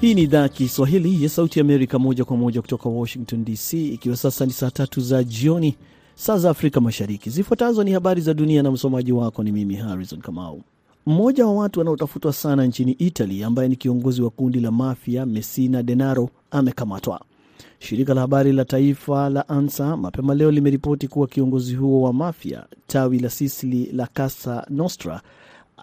Hii ni idhaa ya Kiswahili ya Sauti ya Amerika, moja kwa moja kutoka Washington DC, ikiwa sasa ni saa tatu za jioni, saa za Afrika Mashariki. Zifuatazo ni habari za dunia na msomaji wako ni mimi Harrison Kamau. Mmoja wa watu wanaotafutwa sana nchini Italy ambaye ni kiongozi wa kundi la mafia Messina Denaro amekamatwa. Shirika la habari la taifa la ANSA mapema leo limeripoti kuwa kiongozi huo wa mafia tawi la Sisili la Casa Nostra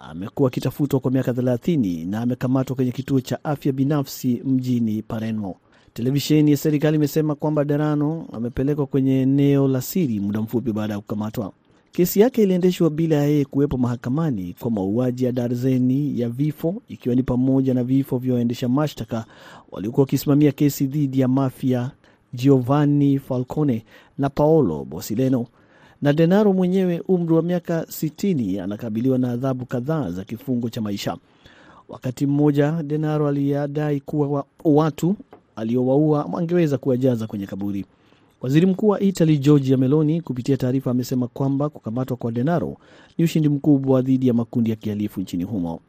amekuwa akitafutwa kwa miaka 30 na amekamatwa kwenye kituo cha afya binafsi mjini Palermo. Televisheni ya serikali imesema kwamba Darano amepelekwa kwenye eneo la siri muda mfupi baada ya kukamatwa. Kesi yake iliendeshwa bila ya yeye kuwepo mahakamani kwa mauaji ya darzeni ya vifo, ikiwa ni pamoja na vifo vya waendesha mashtaka waliokuwa wakisimamia kesi dhidi ya mafia Giovanni Falcone na Paolo Borsellino na Denaro mwenyewe umri wa miaka 60 anakabiliwa na adhabu kadhaa za kifungo cha maisha. Wakati mmoja Denaro aliyadai kuwa wa, watu aliowaua angeweza kuwajaza kwenye kaburi. Waziri mkuu wa Italy Giorgia Meloni kupitia taarifa amesema kwamba kukamatwa kwa Denaro ni ushindi mkubwa dhidi ya makundi ya kihalifu nchini humo.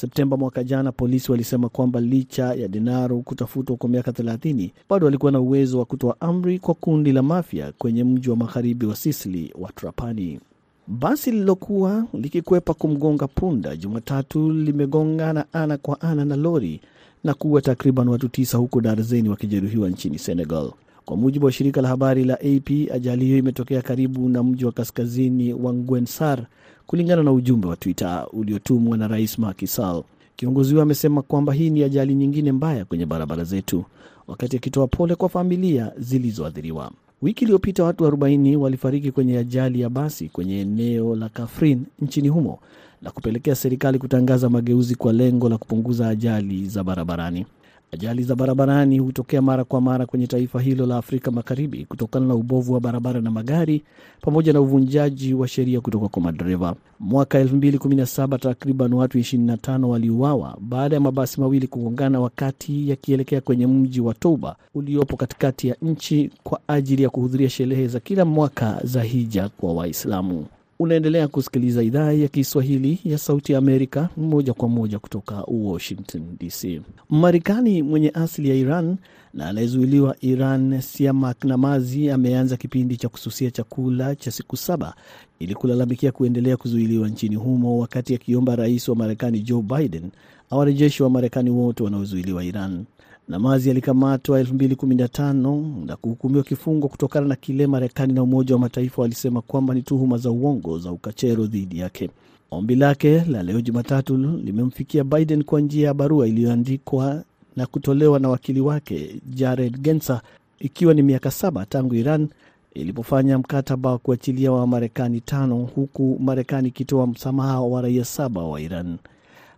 Septemba mwaka jana, polisi walisema kwamba licha ya Denaro kutafutwa kwa miaka 30 bado walikuwa na uwezo wa kutoa amri kwa kundi la mafia kwenye mji wa magharibi wa Sisili wa Trapani. Basi lililokuwa likikwepa kumgonga punda Jumatatu limegongana ana kwa ana na lori na kuua takriban watu tisa huku darzeni wakijeruhiwa nchini Senegal. Kwa mujibu wa shirika la habari la AP, ajali hiyo imetokea karibu na mji wa kaskazini wa Ngwensar, kulingana na ujumbe wa Twitter uliotumwa na Rais Macky Sall. Kiongozi huyo amesema kwamba hii ni ajali nyingine mbaya kwenye barabara zetu, wakati akitoa pole kwa familia zilizoathiriwa. Wiki iliyopita watu 40 walifariki kwenye ajali ya basi kwenye eneo la Kafrin nchini humo na kupelekea serikali kutangaza mageuzi kwa lengo la kupunguza ajali za barabarani. Ajali za barabarani hutokea mara kwa mara kwenye taifa hilo la Afrika Magharibi kutokana na ubovu wa barabara na magari pamoja na uvunjaji wa sheria kutoka kwa madereva. Mwaka 2017 takriban watu 25 waliuawa baada ya mabasi mawili kugongana wakati yakielekea kwenye mji wa Touba uliopo katikati ya nchi kwa ajili ya kuhudhuria sherehe za kila mwaka za hija kwa Waislamu. Unaendelea kusikiliza idhaa ya Kiswahili ya Sauti ya Amerika moja kwa moja kutoka Washington DC. Marekani mwenye asili ya Iran na anayezuiliwa Iran, Siamak Namazi ameanza kipindi cha kususia chakula cha siku saba ili kulalamikia kuendelea kuzuiliwa nchini humo, wakati akiomba rais wa Marekani Joe Biden awarejeshi wa Marekani wote wanaozuiliwa Iran. Namazi alikamatwa 2015 na kuhukumiwa kifungo kutokana na kile Marekani na Umoja wa Mataifa walisema kwamba ni tuhuma za uongo za ukachero dhidi yake. Ombi lake la leo Jumatatu limemfikia Biden kwa njia ya barua iliyoandikwa na kutolewa na wakili wake Jared Gensa, ikiwa ni miaka saba tangu Iran ilipofanya mkataba wa kuachilia wa Marekani tano huku Marekani ikitoa msamaha wa raia saba wa Iran.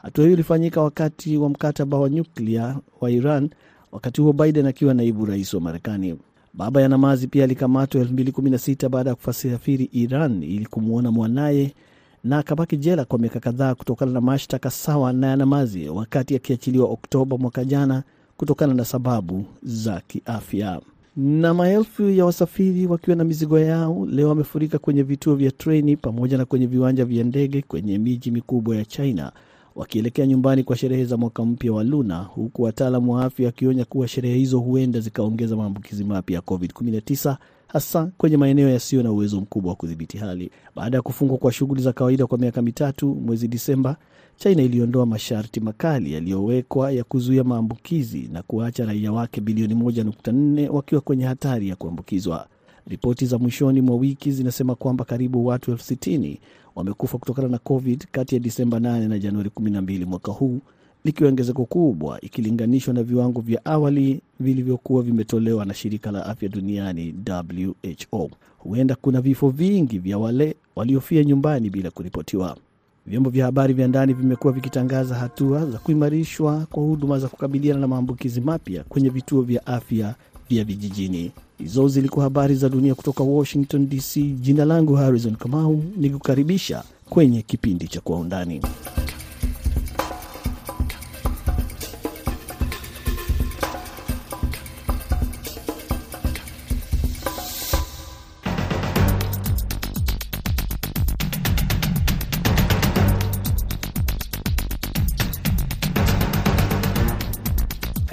Hatua hiyo ilifanyika wakati wa mkataba wa nyuklia wa Iran, wakati huo Biden akiwa naibu rais wa Marekani. Baba ya Namazi pia alikamatwa 2016 baada ya kusafiri Iran ili kumwona mwanaye na akabaki jela kwa miaka kadhaa kutokana na mashtaka sawa na ya Namazi, wakati akiachiliwa Oktoba mwaka jana kutokana na sababu za kiafya. Na maelfu ya wasafiri wakiwa na mizigo yao leo wamefurika kwenye vituo vya treni pamoja na kwenye viwanja vya ndege kwenye miji mikubwa ya China wakielekea nyumbani kwa sherehe za mwaka mpya wa Luna, huku wataalamu wa afya wakionya kuwa sherehe hizo huenda zikaongeza maambukizi mapya ya COVID-19 hasa kwenye maeneo yasiyo na uwezo mkubwa wa kudhibiti hali. Baada ya kufungwa kwa shughuli za kawaida kwa miaka mitatu, mwezi Disemba, China iliondoa masharti makali yaliyowekwa ya kuzuia maambukizi na kuacha raia wake bilioni 1.4 wakiwa kwenye hatari ya kuambukizwa. Ripoti za mwishoni mwa wiki zinasema kwamba karibu watu elfu sitini wamekufa kutokana na COVID kati ya Disemba 8 na Januari 12 mwaka huu, likiwa ongezeko kubwa ikilinganishwa na viwango vya awali vilivyokuwa vimetolewa na shirika la afya duniani WHO. Huenda kuna vifo vingi vya wale waliofia nyumbani bila kuripotiwa. Vyombo vya habari vya ndani vimekuwa vikitangaza hatua za kuimarishwa kwa huduma za kukabiliana na maambukizi mapya kwenye vituo vya afya vya vijijini. Hizo zilikuwa habari za dunia kutoka Washington DC. Jina langu Harrison Kamau, nikukaribisha kwenye kipindi cha Kwa Undani.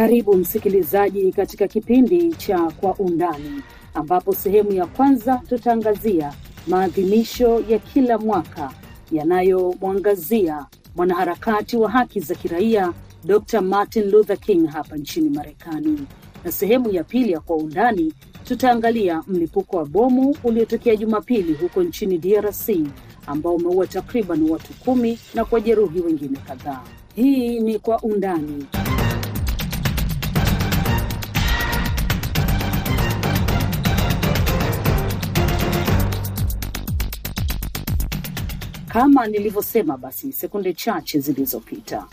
Karibu msikilizaji katika kipindi cha Kwa Undani, ambapo sehemu ya kwanza tutaangazia maadhimisho ya kila mwaka yanayomwangazia mwanaharakati wa haki za kiraia Dr. Martin Luther King hapa nchini Marekani, na sehemu ya pili ya Kwa Undani tutaangalia mlipuko wa bomu uliotokea Jumapili huko nchini DRC ambao umeua takriban watu kumi na kujeruhi wengine kadhaa. Hii ni Kwa Undani. Kama nilivyosema basi sekunde chache zilizopita,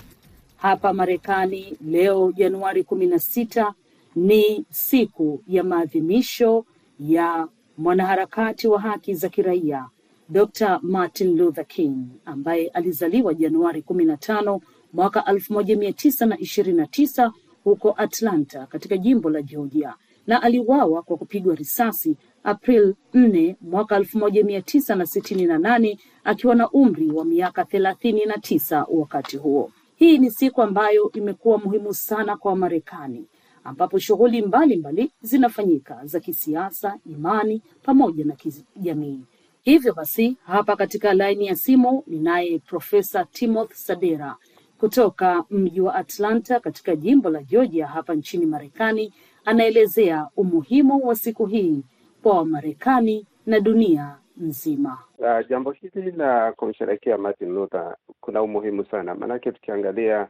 hapa Marekani leo Januari kumi na sita ni siku ya maadhimisho ya mwanaharakati wa haki za kiraia Dr. Martin Luther King ambaye alizaliwa Januari kumi na tano mwaka elfu moja mia tisa na ishirini na tisa huko Atlanta katika jimbo la Georgia na aliuawa kwa kupigwa risasi April 4 mwaka elfu moja mia tisa na sitini na nane akiwa na umri wa miaka thelathini na tisa wakati huo. Hii ni siku ambayo imekuwa muhimu sana kwa Wamarekani ambapo shughuli mbalimbali zinafanyika za kisiasa, imani pamoja na kijamii. Hivyo basi, hapa katika laini ya simu ninaye Profesa Timothy Sadera kutoka mji wa Atlanta katika jimbo la Georgia hapa nchini Marekani. Anaelezea umuhimu wa siku hii kwa Wamarekani na dunia nzima. Uh, jambo hili la kumsherehekea Martin Luther kuna umuhimu sana, maanake tukiangalia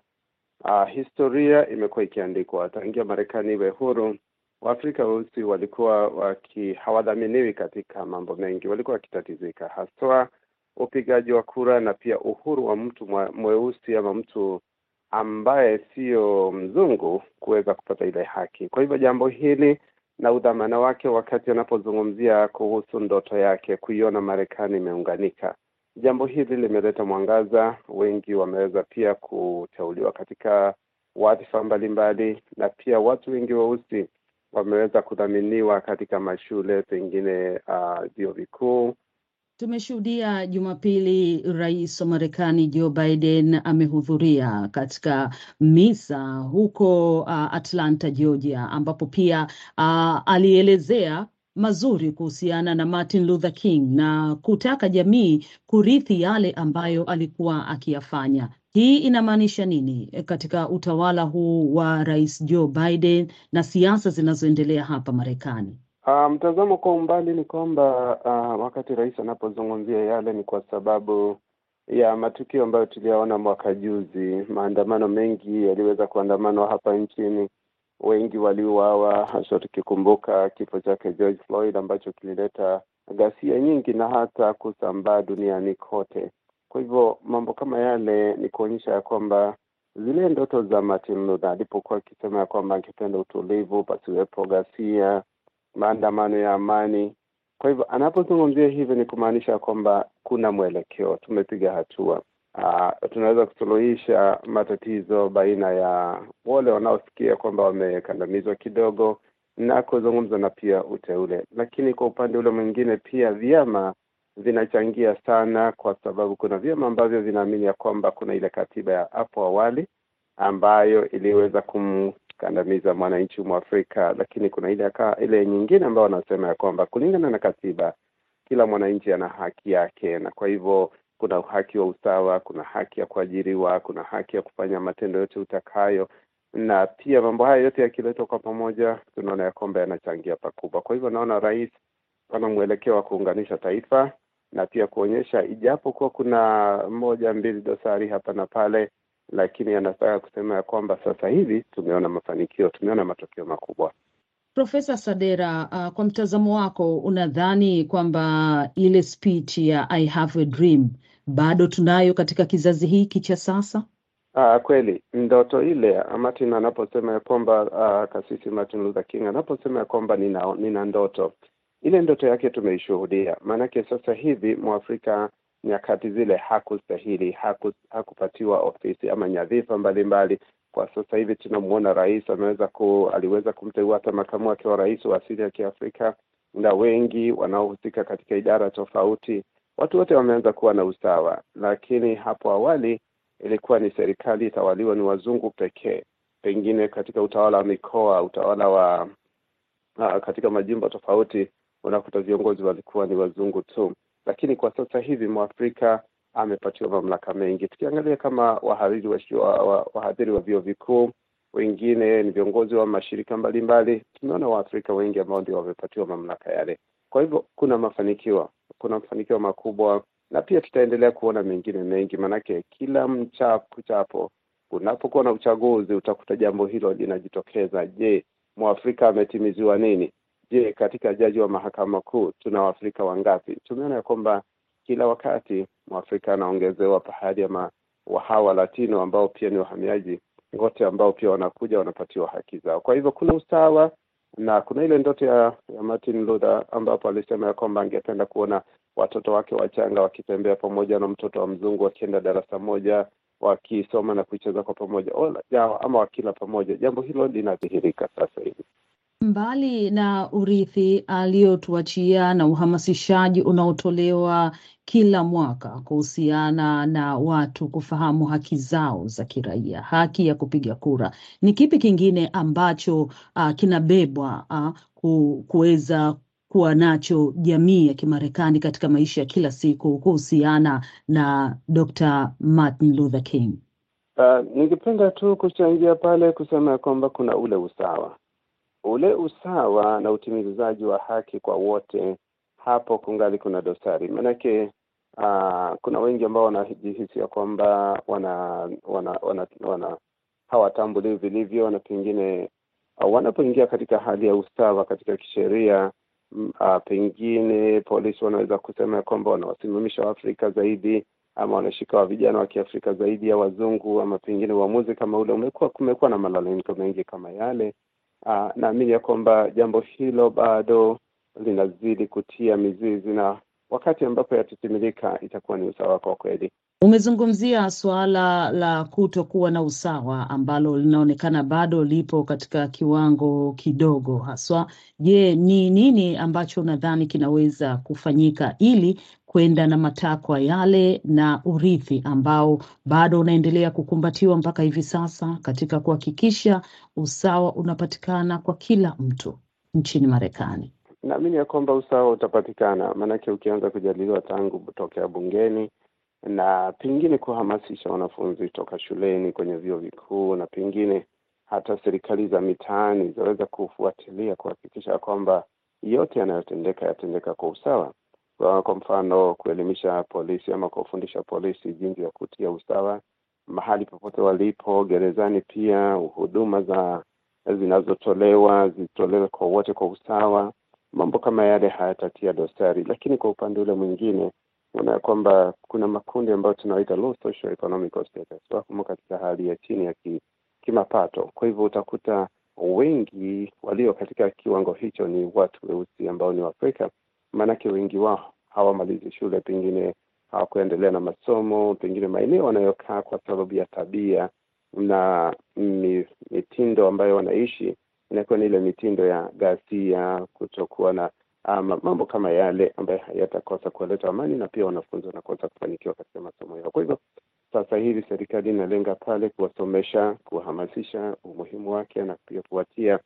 uh, historia imekuwa ikiandikwa tangia Marekani iwe huru. Waafrika weusi walikuwa waki hawadhaminiwi katika mambo mengi, walikuwa wakitatizika, haswa upigaji wa kura na pia uhuru wa mtu mweusi ama mtu ambaye sio mzungu kuweza kupata ile haki. Kwa hivyo jambo hili na udhamana wake, wakati anapozungumzia kuhusu ndoto yake kuiona Marekani imeunganika, jambo hili limeleta mwangaza. Wengi wameweza pia kuteuliwa katika wadhifa mbalimbali, na pia watu wengi weusi wameweza kudhaminiwa katika mashule, pengine vyuo uh, vikuu. Tumeshuhudia Jumapili rais wa Marekani Joe Biden amehudhuria katika misa huko uh, Atlanta, Georgia, ambapo pia uh, alielezea mazuri kuhusiana na Martin Luther King na kutaka jamii kurithi yale ambayo alikuwa akiyafanya. Hii inamaanisha nini katika utawala huu wa Rais Joe Biden na siasa zinazoendelea hapa Marekani? Uh, mtazamo kwa umbali ni kwamba uh, wakati rais anapozungumzia yale ni kwa sababu ya matukio ambayo tuliyaona mwaka juzi. Maandamano mengi yaliweza kuandamanwa hapa nchini, wengi waliuawa, hasa tukikumbuka kifo chake George Floyd ambacho kilileta ghasia nyingi na hata kusambaa duniani kote. Kwa hivyo mambo kama yale ni kuonyesha ya kwamba zile ndoto za Martin Luther alipokuwa akisema ya kwamba angependa utulivu, pasiwepo ghasia maandamano ya amani. Kwa hivyo anapozungumzia hivyo ni kumaanisha kwamba kuna mwelekeo, tumepiga hatua. Uh, tunaweza kusuluhisha matatizo baina ya wale wanaosikia kwamba wamekandamizwa kidogo na kuzungumza na pia uteule, lakini kwa upande ule mwingine pia vyama vinachangia sana, kwa sababu kuna vyama ambavyo vinaamini ya kwamba kuna ile katiba ya hapo awali ambayo iliweza kum kandamiza mwananchi mwafrika, lakini kuna ile ka, ile nyingine ambayo wanasema ya kwamba kulingana na katiba kila mwananchi ana haki yake, na kwa hivyo kuna haki wa usawa, kuna haki ya kuajiriwa, kuna haki ya kufanya matendo yote utakayo, na pia mambo haya yote yakiletwa kwa pamoja, tunaona ya kwamba yanachangia pakubwa. Kwa hivyo naona rais ana mwelekeo wa kuunganisha taifa na pia kuonyesha, ijapokuwa kuna moja mbili dosari hapa na pale lakini anataka kusema ya kwamba sasa hivi tumeona mafanikio, tumeona matokeo makubwa. Profesa Sadera, uh, kwa mtazamo wako unadhani kwamba ile speech ya I have a dream bado tunayo katika kizazi hiki cha sasa? Uh, kweli ndoto ile Martin anaposema ya kwamba uh, kasisi Martin Luther King anaposema ya kwamba nina, nina ndoto ile ndoto yake tumeishuhudia, maanake sasa hivi Mwafrika nyakati zile hakustahili haku, hakupatiwa ofisi ama nyadhifa mbalimbali. Kwa sasa hivi tunamwona rais ameweza ku, aliweza kumteua hata makamu wake wa rais wa asili ya Kiafrika na wengi wanaohusika katika idara tofauti. Watu wote wameanza kuwa na usawa, lakini hapo awali ilikuwa ni serikali itawaliwa ni wazungu pekee. pengine katika utawala wa mikoa, utawala wa uh, katika majimbo tofauti, unakuta viongozi walikuwa ni wazungu tu, lakini kwa sasa hivi mwafrika amepatiwa mamlaka mengi. Tukiangalia kama wahariri wa, wa, wahadhiri wa vyuo vikuu, wengine ni viongozi wa mashirika mbalimbali, tumeona waafrika wengi ambao ndio wamepatiwa mamlaka yale. Kwa hivyo kuna mafanikio, kuna mafanikio makubwa, na pia tutaendelea kuona mengine mengi, maanake kila mchapo unapokuwa na uchaguzi utakuta jambo hilo linajitokeza. Je, mwafrika ametimiziwa nini? Je, katika jaji wa mahakama kuu tuna waafrika wangapi? Tumeona ya kwamba kila wakati mwafrika anaongezewa pahali ama wahawa latino ambao pia ni wahamiaji wote ambao pia wanakuja wanapatiwa haki zao. Kwa hivyo kuna usawa na kuna ile ndoto ya, ya Martin Luther ambapo alisema ya kwamba angependa kuona watoto wake wachanga wakitembea pamoja na mtoto wa mzungu wakienda darasa moja wakisoma na kucheza kwa pamoja jawa, ama wakila pamoja. Jambo hilo linadhihirika sasa hivi. Mbali na urithi aliyotuachia na uhamasishaji unaotolewa kila mwaka kuhusiana na watu kufahamu haki zao za kiraia, haki ya kupiga kura, ni kipi kingine ambacho uh, kinabebwa uh, kuweza kuwa nacho jamii ya Kimarekani katika maisha ya kila siku kuhusiana na Dr. Martin Luther King? Uh, ningependa tu kuchangia pale kusema ya kwamba kuna ule usawa ule usawa na utimizaji wa haki kwa wote, hapo kungali kuna dosari. Maanake uh, kuna wengi ambao wanajihisi ya kwamba wana wana wana, wana hawatambuliwi vilivyo, na pengine uh, wanapoingia katika hali ya usawa katika kisheria uh, pengine polisi wanaweza kusema ya kwamba wanawasimamisha Waafrika zaidi ama wanashika wa vijana wa Kiafrika zaidi ya wazungu, ama pengine uamuzi kama ule umekuwa, kumekuwa na malalamiko mengi kama yale. Uh, naamini ya kwamba jambo hilo bado linazidi kutia mizizi na wakati ambapo yatatimilika itakuwa ni usawa kwa kweli. Umezungumzia suala la kutokuwa na usawa ambalo linaonekana bado lipo katika kiwango kidogo haswa. Je, ni nini ambacho unadhani kinaweza kufanyika ili kwenda na matakwa yale na urithi ambao bado unaendelea kukumbatiwa mpaka hivi sasa katika kuhakikisha usawa unapatikana kwa kila mtu nchini Marekani? Naamini ya kwamba usawa utapatikana, maanake ukianza kujadiliwa tangu tokea bungeni na pengine kuhamasisha wanafunzi toka shuleni kwenye vyuo vikuu na pengine hata serikali za mitaani zaweza kufuatilia kuhakikisha kwamba yote yanayotendeka yatendeka kwa usawa. Kwa, mfano kuelimisha polisi ama kuwafundisha polisi jinsi ya kutia usawa mahali popote walipo, gerezani pia huduma za zinazotolewa zitolewe kwa wote kwa usawa. Mambo kama yale hayatatia dosari, lakini kwa upande ule mwingine unaona kwamba kuna makundi ambayo tunaita low social economic status, wako katika hali ya chini ya ki, kimapato. Kwa hivyo utakuta wengi walio katika kiwango hicho ni watu weusi ambao ni Waafrika, maanake wengi wao hawamalizi shule, pengine hawakuendelea na masomo, pengine maeneo wanayokaa kwa sababu ya tabia na mitindo ambayo wanaishi inakuwa ni ile mitindo ya ghasia, kutokuwa na ama mambo kama yale ambayo hayatakosa kuleta amani na pia wanafunzi wanakosa kufanikiwa katika masomo yao. Kwa hivyo sasa hivi serikali inalenga pale kuwasomesha, kuwahamasisha umuhimu wake na pia kuwatia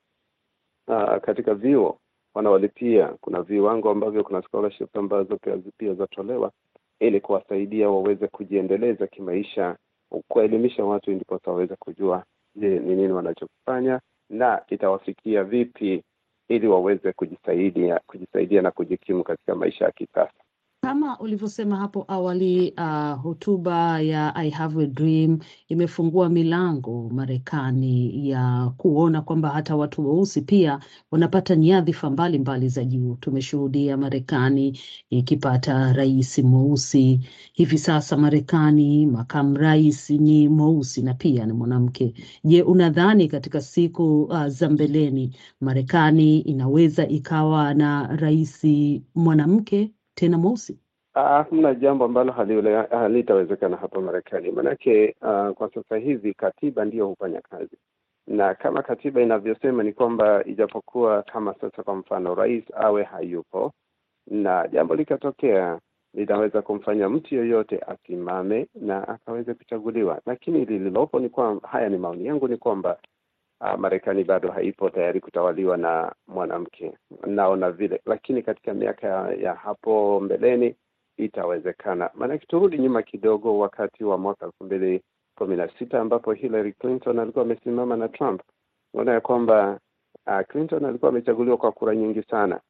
uh, katika vyuo wanaolipia. Kuna viwango ambavyo kuna scholarship ambazo pia, pia zatolewa ili kuwasaidia waweze kujiendeleza kimaisha, kuwaelimisha watu ndiposa waweze kujua ni nini wanachokifanya na itawafikia vipi ili waweze kujisaidia kujisaidia na kujikimu katika maisha ya kisasa. Kama ulivyosema hapo awali, uh, hotuba ya I have a dream imefungua milango Marekani ya kuona kwamba hata watu weusi pia wanapata nyadhifa mbalimbali za juu. Tumeshuhudia Marekani ikipata rais mweusi. Hivi sasa Marekani makamu rais ni mweusi na pia ni mwanamke. Je, unadhani katika siku uh, za mbeleni Marekani inaweza ikawa na rais mwanamke tena mosi? Hamna uh, jambo ambalo halitawezekana hapa Marekani, maanake uh, kwa sasa hivi katiba ndiyo hufanya kazi, na kama katiba inavyosema ni kwamba ijapokuwa kama sasa, kwa mfano, rais awe hayupo na jambo likatokea linaweza kumfanya mtu yoyote asimame na akaweze kuchaguliwa, lakini lililopo ni kwamba, haya ni maoni yangu, ni kwamba uh, Marekani bado haipo tayari kutawaliwa na mwanamke, naona vile, lakini katika miaka ya, ya hapo mbeleni itawezekana. Maanake turudi nyuma kidogo, wakati wa mwaka elfu mbili kumi na sita ambapo Hillary Clinton alikuwa amesimama na Trump, unaona ya kwamba uh, Clinton alikuwa amechaguliwa kwa kura nyingi sana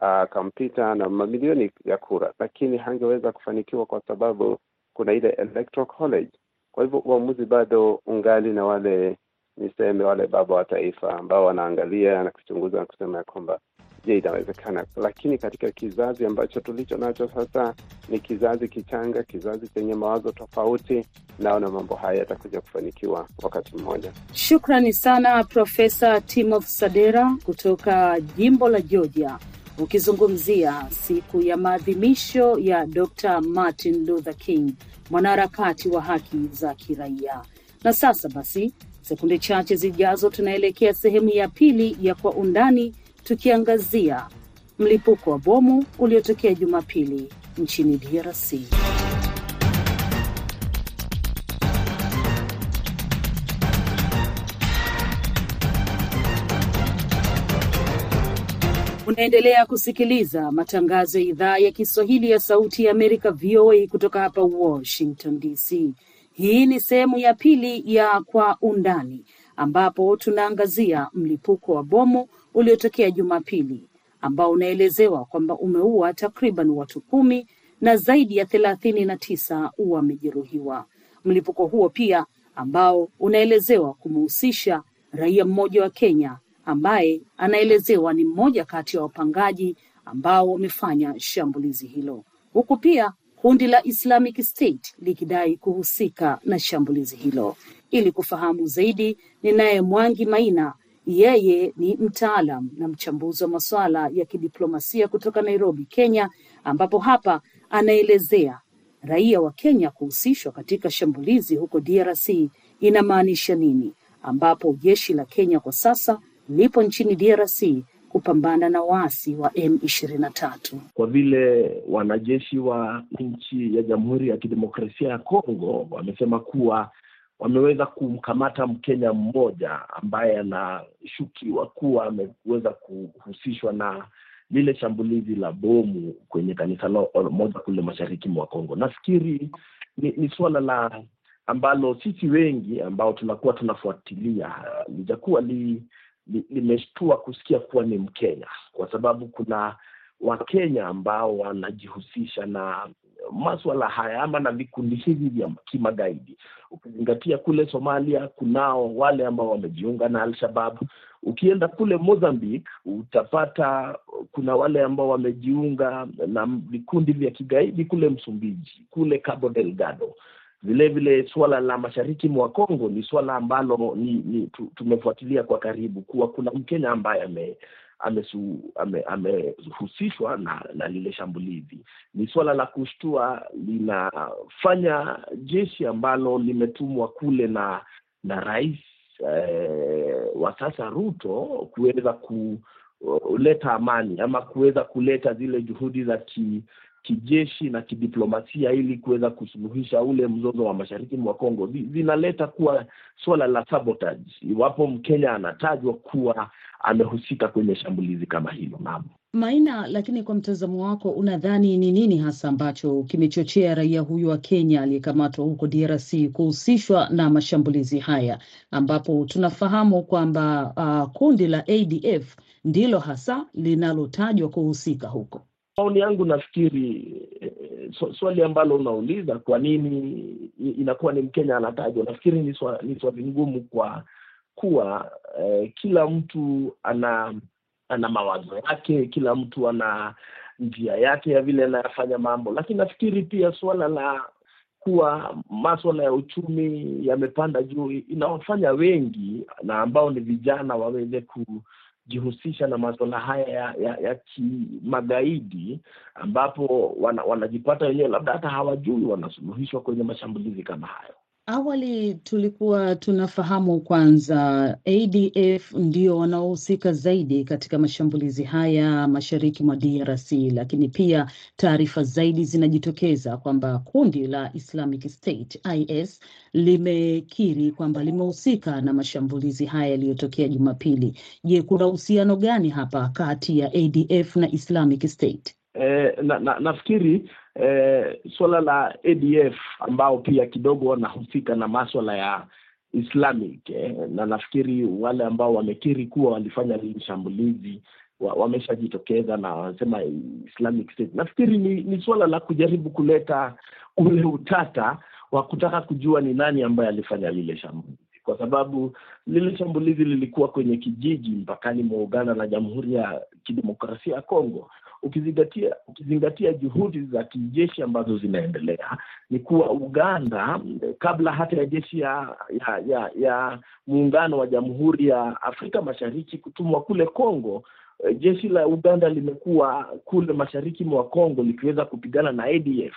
akampita uh, na mamilioni ya kura, lakini hangeweza kufanikiwa kwa sababu kuna ile electoral college. Kwa hivyo uamuzi bado ungali na wale niseme wale baba wa taifa ambao wanaangalia na kuchunguza na kusema ya kwamba je, inawezekana? Lakini katika kizazi ambacho tulicho nacho sasa ni kizazi kichanga, kizazi chenye mawazo tofauti, naona mambo haya yatakuja kufanikiwa wakati mmoja. Shukrani sana Profesa Timothy Sadera kutoka jimbo la Georgia ukizungumzia siku ya maadhimisho ya Dr. Martin Luther King, mwanaharakati wa haki za kiraia. Na sasa basi, sekunde chache zijazo, tunaelekea sehemu ya pili ya Kwa Undani, tukiangazia mlipuko wa bomu uliotokea Jumapili nchini DRC. Unaendelea kusikiliza matangazo ya idhaa ya Kiswahili ya Sauti ya Amerika, VOA, kutoka hapa Washington DC. Hii ni sehemu ya pili ya Kwa Undani, ambapo tunaangazia mlipuko wa bomu uliotokea Jumapili ambao unaelezewa kwamba umeua takriban watu kumi na zaidi ya thelathini na tisa wamejeruhiwa. Mlipuko huo pia ambao unaelezewa kumhusisha raia mmoja wa Kenya ambaye anaelezewa ni mmoja kati ya wapangaji ambao wamefanya shambulizi hilo, huku pia kundi la Islamic State likidai kuhusika na shambulizi hilo. Ili kufahamu zaidi, ninaye Mwangi Maina, yeye ni mtaalam na mchambuzi wa masuala ya kidiplomasia kutoka Nairobi, Kenya, ambapo hapa anaelezea raia wa Kenya kuhusishwa katika shambulizi huko DRC inamaanisha nini, ambapo jeshi la Kenya kwa sasa lipo nchini DRC kupambana na waasi wa M23. Kwa vile wanajeshi wa nchi ya Jamhuri ya Kidemokrasia ya Kongo wamesema kuwa wameweza kumkamata Mkenya mmoja ambaye anashukiwa kuwa ameweza kuhusishwa na lile shambulizi la bomu kwenye kanisa moja kule mashariki mwa Kongo. Nafikiri ni, ni suala la ambalo sisi wengi ambao tunakuwa tunafuatilia lijakuwa li limeshtua kusikia kuwa ni Mkenya kwa sababu kuna Wakenya ambao wanajihusisha na maswala haya ama na vikundi hivi vya kimagaidi. Ukizingatia kule Somalia kunao wale ambao wamejiunga na Al-Shabab. Ukienda kule Mozambique utapata kuna wale ambao wamejiunga na vikundi vya kigaidi kule Msumbiji, kule Cabo Delgado vile vile suala la mashariki mwa Kongo ni suala ambalo ni, ni tumefuatilia kwa karibu kuwa kuna Mkenya ambaye ame amehusishwa ame na, na lile shambulizi. Ni suala la kushtua, linafanya jeshi ambalo limetumwa kule na na rais eh, wa sasa Ruto kuweza kuleta amani ama kuweza kuleta zile juhudi za ki kijeshi na kidiplomasia ili kuweza kusuluhisha ule mzozo wa mashariki mwa Kongo zinaleta kuwa suala la sabotage iwapo Mkenya anatajwa kuwa amehusika kwenye shambulizi kama hilo. Naam, Maina, lakini kwa mtazamo wako unadhani ni nini hasa ambacho kimechochea raia huyu wa Kenya aliyekamatwa huko DRC kuhusishwa na mashambulizi haya, ambapo tunafahamu kwamba uh, kundi la ADF ndilo hasa linalotajwa kuhusika huko? Maoni yangu nafikiri so, swali ambalo unauliza kwa nini inakuwa ni Mkenya anatajwa, nafikiri ni swali, ni swali ngumu kwa kuwa eh, kila mtu ana ana mawazo yake, kila mtu ana njia yake ya vile anayafanya mambo, lakini nafikiri pia suala la kuwa maswala ya uchumi yamepanda juu inawafanya wengi na ambao ni vijana waweze ku jihusisha na masuala haya ya, ya, ya kimagaidi ambapo wana, wanajipata wenyewe labda hata hawajui wanasuluhishwa kwenye mashambulizi kama hayo. Awali tulikuwa tunafahamu kwanza ADF ndio wanaohusika zaidi katika mashambulizi haya mashariki mwa DRC, lakini pia taarifa zaidi zinajitokeza kwamba kundi la Islamic State IS limekiri kwamba limehusika na mashambulizi haya yaliyotokea Jumapili. Je, kuna uhusiano gani hapa kati ya ADF na Islamic State? Eh, na, na, nafikiri eh, suala la ADF ambao pia kidogo wanahusika na maswala ya Islamic eh, na nafikiri wale ambao wamekiri kuwa walifanya hili shambulizi wa, wameshajitokeza na wanasema Islamic State. Nafikiri ni, ni suala la kujaribu kuleta ule utata wa kutaka kujua ni nani ambaye alifanya lile shambulizi kwa sababu lile shambulizi lilikuwa kwenye kijiji mpakani mwa Uganda na Jamhuri ya Kidemokrasia ya Kongo. Ukizingatia ukizingatia juhudi za kijeshi ambazo zinaendelea, ni kuwa Uganda kabla hata ya jeshi ya ya ya, ya muungano wa Jamhuri ya Afrika Mashariki kutumwa kule Kongo, jeshi la Uganda limekuwa kule mashariki mwa Kongo likiweza kupigana na ADF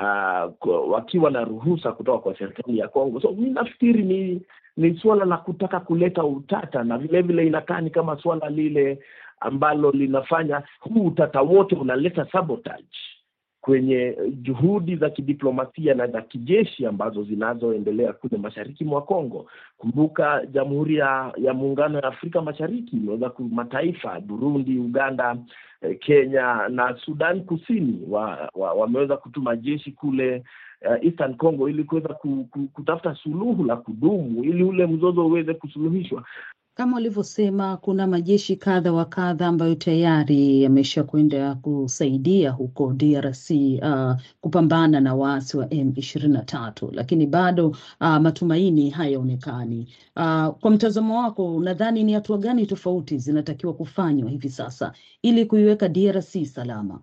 uh, wakiwa na ruhusa kutoka kwa serikali ya Kongo. So mi nafikiri ni ni suala la kutaka kuleta utata, na vile vile inakaa ni kama suala lile ambalo linafanya huu utata wote unaleta sabotage kwenye juhudi za kidiplomasia na za kijeshi ambazo zinazoendelea kule mashariki mwa Kongo. Kumbuka Jamhuri ya, ya Muungano ya Afrika Mashariki imeweza mataifa Burundi, Uganda, eh, Kenya na Sudan Kusini wa, wa, wameweza kutuma jeshi kule uh, Eastern Congo ili kuweza ku, ku, kutafuta suluhu la kudumu ili ule mzozo uweze kusuluhishwa. Kama ulivyosema, kuna majeshi kadha wa kadha ambayo tayari yamesha kwenda kusaidia huko DRC uh, kupambana na waasi wa M ishirini na tatu, lakini bado uh, matumaini hayaonekani. Uh, kwa mtazamo wako, unadhani ni hatua gani tofauti zinatakiwa kufanywa hivi sasa ili kuiweka DRC salama?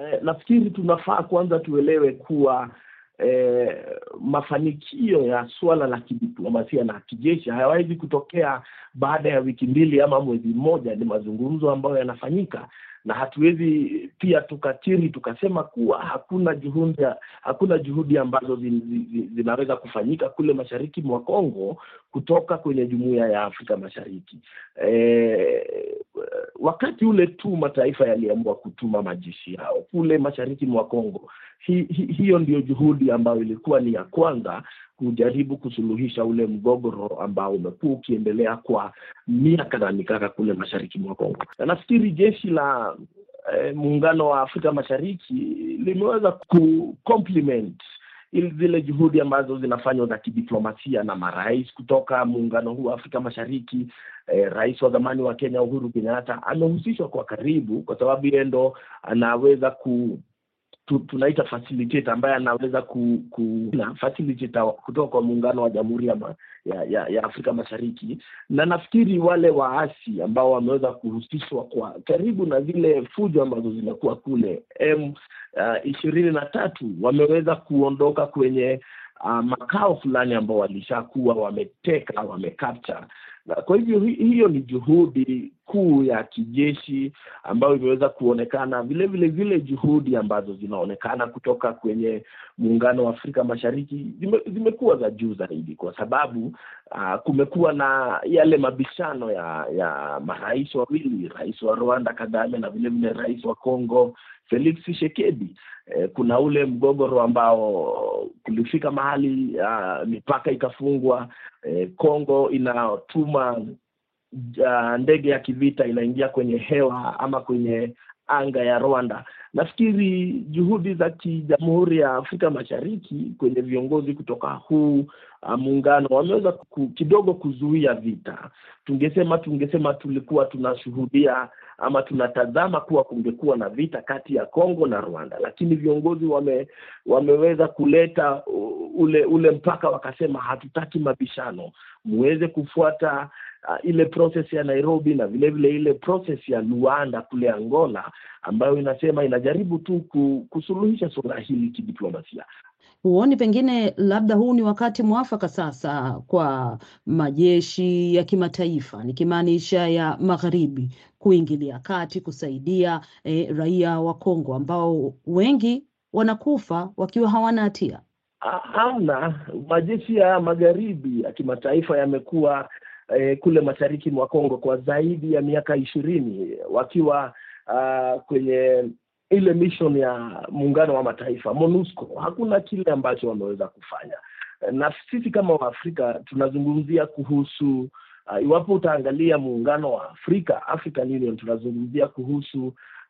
Eh, nafikiri tunafaa kwanza tuelewe kuwa eh, mafanikio ya suala la kidiplomasia na kijeshi hayawezi kutokea baada ya wiki mbili ama mwezi mmoja. Ni mazungumzo ambayo yanafanyika, na hatuwezi pia tukakiri tukasema kuwa hakuna juhudi, hakuna juhudi ambazo zin, zin, zinaweza kufanyika kule mashariki mwa Kongo kutoka kwenye jumuiya ya Afrika Mashariki. E, wakati ule tu mataifa yaliamua kutuma majeshi yao kule mashariki mwa Kongo, hi, hi, hiyo ndio juhudi ambayo ilikuwa ni ya kwanza kujaribu kusuluhisha ule mgogoro ambao umekuwa ukiendelea kwa miaka na mikaka kule mashariki mwa Kongo. Na nafikiri jeshi la eh, muungano wa Afrika Mashariki limeweza ku complement zile juhudi ambazo zinafanywa za kidiplomasia na marais kutoka muungano huu wa Afrika Mashariki. Eh, rais wa zamani wa Kenya Uhuru Kenyatta amehusishwa kwa karibu, kwa sababu yeye ndo anaweza ku tu, tunaita facilitator ambaye anaweza ku, ku na facilitator kutoka kwa muungano wa jamhuri ya, ya, ya, ya Afrika Mashariki, na nafikiri wale waasi ambao wameweza kuhusishwa kwa karibu na zile fujo ambazo zimekuwa kule M ishirini uh, na tatu wameweza kuondoka kwenye uh, makao fulani ambao walishakuwa wameteka wamecapture. Kwa hivyo hiyo ni juhudi kuu ya kijeshi ambayo imeweza kuonekana vile vile zile juhudi ambazo zinaonekana kutoka kwenye muungano wa Afrika Mashariki zime, zimekuwa za juu zaidi, kwa sababu uh, kumekuwa na yale mabishano ya ya marais wawili, rais wa Rwanda Kagame na vile vile rais wa Kongo Felix Tshisekedi. Eh, kuna ule mgogoro ambao kulifika mahali uh, mipaka ikafungwa. Eh, Kongo inatuma uh, ndege ya kivita inaingia kwenye hewa ama kwenye anga ya Rwanda. Nafikiri juhudi za kijamhuri ya Afrika Mashariki kwenye viongozi kutoka huu uh, muungano wameweza kidogo kuzuia vita. Tungesema tungesema tulikuwa tunashuhudia ama tunatazama kuwa kungekuwa na vita kati ya Kongo na Rwanda, lakini viongozi wame, wameweza kuleta ule ule mpaka, wakasema hatutaki mabishano, muweze kufuata uh, ile process ya Nairobi na vilevile vile ile process ya Luanda kule Angola, ambayo inasema inajaribu tu kusuluhisha suala hili kidiplomasia. Huoni pengine labda huu ni wakati mwafaka sasa kwa majeshi ya kimataifa nikimaanisha ya magharibi kuingilia kati kusaidia eh, raia wa Kongo ambao wengi wanakufa wakiwa hawana hatia? Hamna. Majeshi ya magharibi ya kimataifa yamekuwa eh, kule mashariki mwa Kongo kwa zaidi ya miaka ishirini wakiwa uh, kwenye ile mission ya muungano wa mataifa MONUSCO. Hakuna kile ambacho wameweza kufanya, na sisi kama Waafrika tunazungumzia kuhusu uh, iwapo utaangalia muungano wa Afrika, African Union, tunazungumzia kuhusu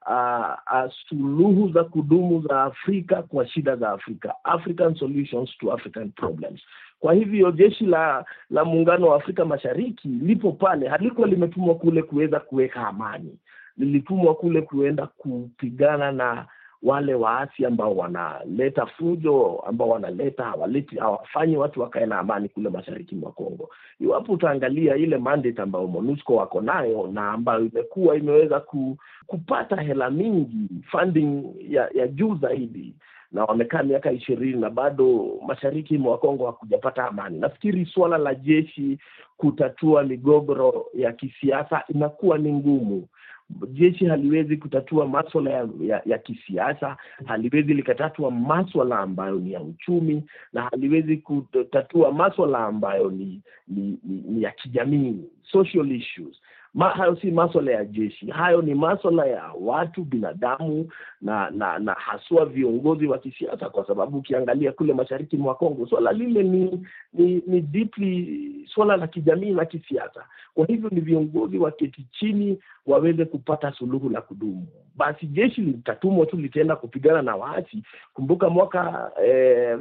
uh, uh, suluhu za kudumu za Afrika kwa shida za Afrika, African solutions to African problems. Kwa hivyo jeshi la la muungano wa Afrika Mashariki lipo pale, halikuwa limetumwa kule kuweza kuweka amani, lilitumwa kule kuenda kupigana na wale waasi ambao wanaleta fujo, ambao wanaleta hawaleti, hawafanyi watu wakae na amani kule mashariki mwa Kongo. Iwapo utaangalia ile mandate ambayo MONUSCO wako nayo na ambayo imekuwa imeweza ku, kupata hela mingi funding ya, ya juu zaidi na wamekaa miaka ishirini na bado mashariki mwa Kongo hakujapata amani. Nafikiri suala la jeshi kutatua migogoro ya kisiasa inakuwa ni ngumu. Jeshi haliwezi kutatua maswala ya, ya, ya kisiasa, haliwezi likatatua maswala ambayo ni ya uchumi, na haliwezi kutatua maswala ambayo ni, ni, ni, ni ya kijamii, social issues. Ma, hayo si maswala ya jeshi, hayo ni maswala ya watu binadamu na na na haswa viongozi wa kisiasa, kwa sababu ukiangalia kule mashariki mwa Kongo swala lile ni ni, ni deeply swala la kijamii na kisiasa. Kwa hivyo ni viongozi waketi chini waweze kupata suluhu la kudumu. Basi jeshi litatumwa tu litaenda kupigana na waasi. Kumbuka mwaka eh,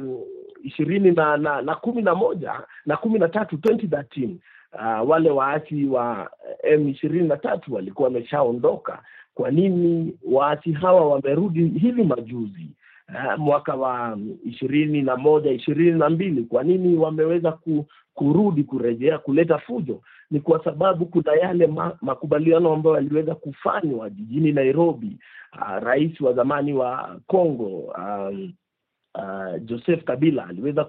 ishirini na, na, na kumi na moja na kumi na tatu 2013 Uh, wale waasi wa M ishirini na tatu walikuwa wameshaondoka. Kwa nini waasi hawa wamerudi hivi majuzi, uh, mwaka wa ishirini na moja ishirini na mbili? Kwa nini wameweza ku, kurudi kurejea kuleta fujo? Ni kwa sababu kuna yale ma, makubaliano ambayo yaliweza kufanywa jijini Nairobi. Uh, rais wa zamani wa Congo um, Uh, Joseph Kabila aliweza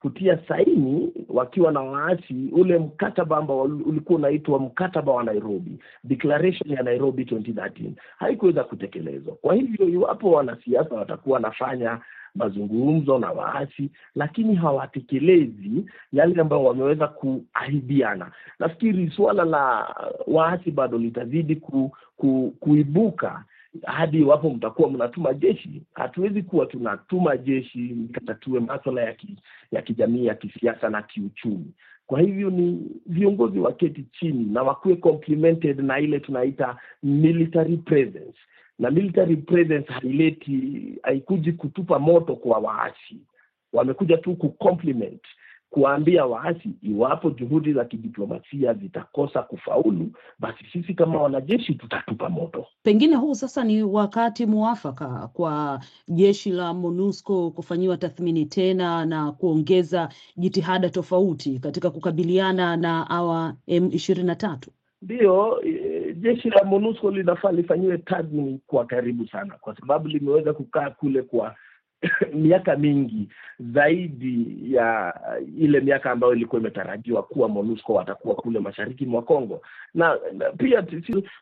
kutia saini wakiwa na waasi ule mkataba ambao ulikuwa unaitwa mkataba wa Nairobi, declaration ya Nairobi 2013 haikuweza kutekelezwa. Kwa hivyo iwapo wanasiasa watakuwa wanafanya mazungumzo na waasi, lakini hawatekelezi yale ambayo wameweza kuahidiana, nafikiri suala la waasi bado litazidi ku, ku, kuibuka hadi iwapo mtakuwa mnatuma jeshi. Hatuwezi kuwa tunatuma jeshi mkatatue maswala ya, ki, ya kijamii ya kisiasa na kiuchumi. Kwa hivyo ni viongozi waketi chini na wakuwe complemented na ile tunaita military presence, na military presence haileti haikuji kutupa moto kwa waasi, wamekuja tu kucomplement kuwaambia waasi iwapo juhudi za kidiplomasia zitakosa kufaulu, basi sisi kama wanajeshi tutatupa moto. Pengine huu sasa ni wakati muafaka kwa jeshi la MONUSCO kufanyiwa tathmini tena na kuongeza jitihada tofauti katika kukabiliana na hawa M ishirini na tatu. Ndiyo, jeshi la MONUSCO linafaa lifanyiwe tathmini kwa karibu sana, kwa sababu limeweza kukaa kule kwa miaka mingi zaidi ya ile miaka ambayo ilikuwa imetarajiwa kuwa MONUSCO watakuwa kule mashariki mwa Kongo, na, na pia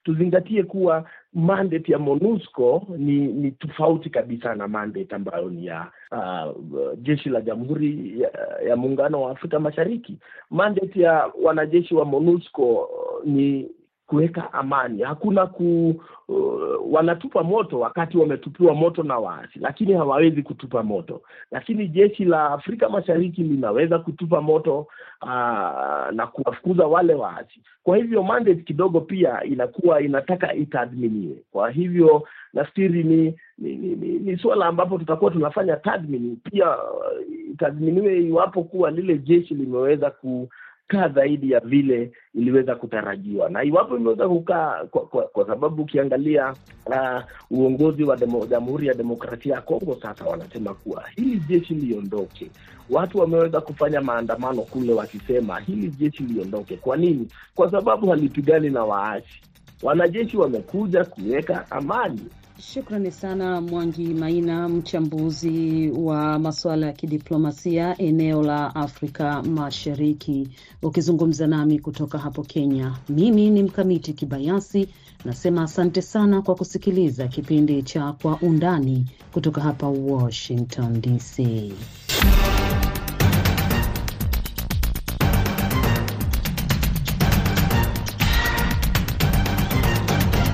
tuzingatie kuwa mandate ya MONUSCO ni ni tofauti kabisa na mandate ambayo ni ya uh, jeshi la Jamhuri ya, ya Muungano wa Afrika Mashariki. Mandate ya wanajeshi wa MONUSCO ni kuweka amani. Hakuna ku uh, wanatupa moto wakati wametupiwa moto na waasi, lakini hawawezi kutupa moto. Lakini jeshi la Afrika Mashariki linaweza kutupa moto uh, na kuwafukuza wale waasi. Kwa hivyo mandate kidogo pia inakuwa inataka itathminiwe. Kwa hivyo nafikiri ni ni, ni, ni, ni suala ambapo tutakuwa tunafanya tathmini pia, uh, itathminiwe iwapo kuwa lile jeshi limeweza ku kaa zaidi ya vile iliweza kutarajiwa, na iwapo imeweza kukaa kwa, kwa, kwa sababu ukiangalia uh, uongozi wa Jamhuri ya Demokrasia ya Kongo sasa wanasema kuwa hili jeshi liondoke. Watu wameweza kufanya maandamano kule wakisema hili jeshi liondoke. Kwa nini? Kwa sababu halipigani na waasi. Wanajeshi wamekuja kuweka amani. Shukrani sana Mwangi Maina, mchambuzi wa masuala ya kidiplomasia eneo la Afrika Mashariki, ukizungumza nami kutoka hapo Kenya. Mimi ni Mkamiti Kibayasi, nasema asante sana kwa kusikiliza kipindi cha Kwa Undani kutoka hapa Washington DC.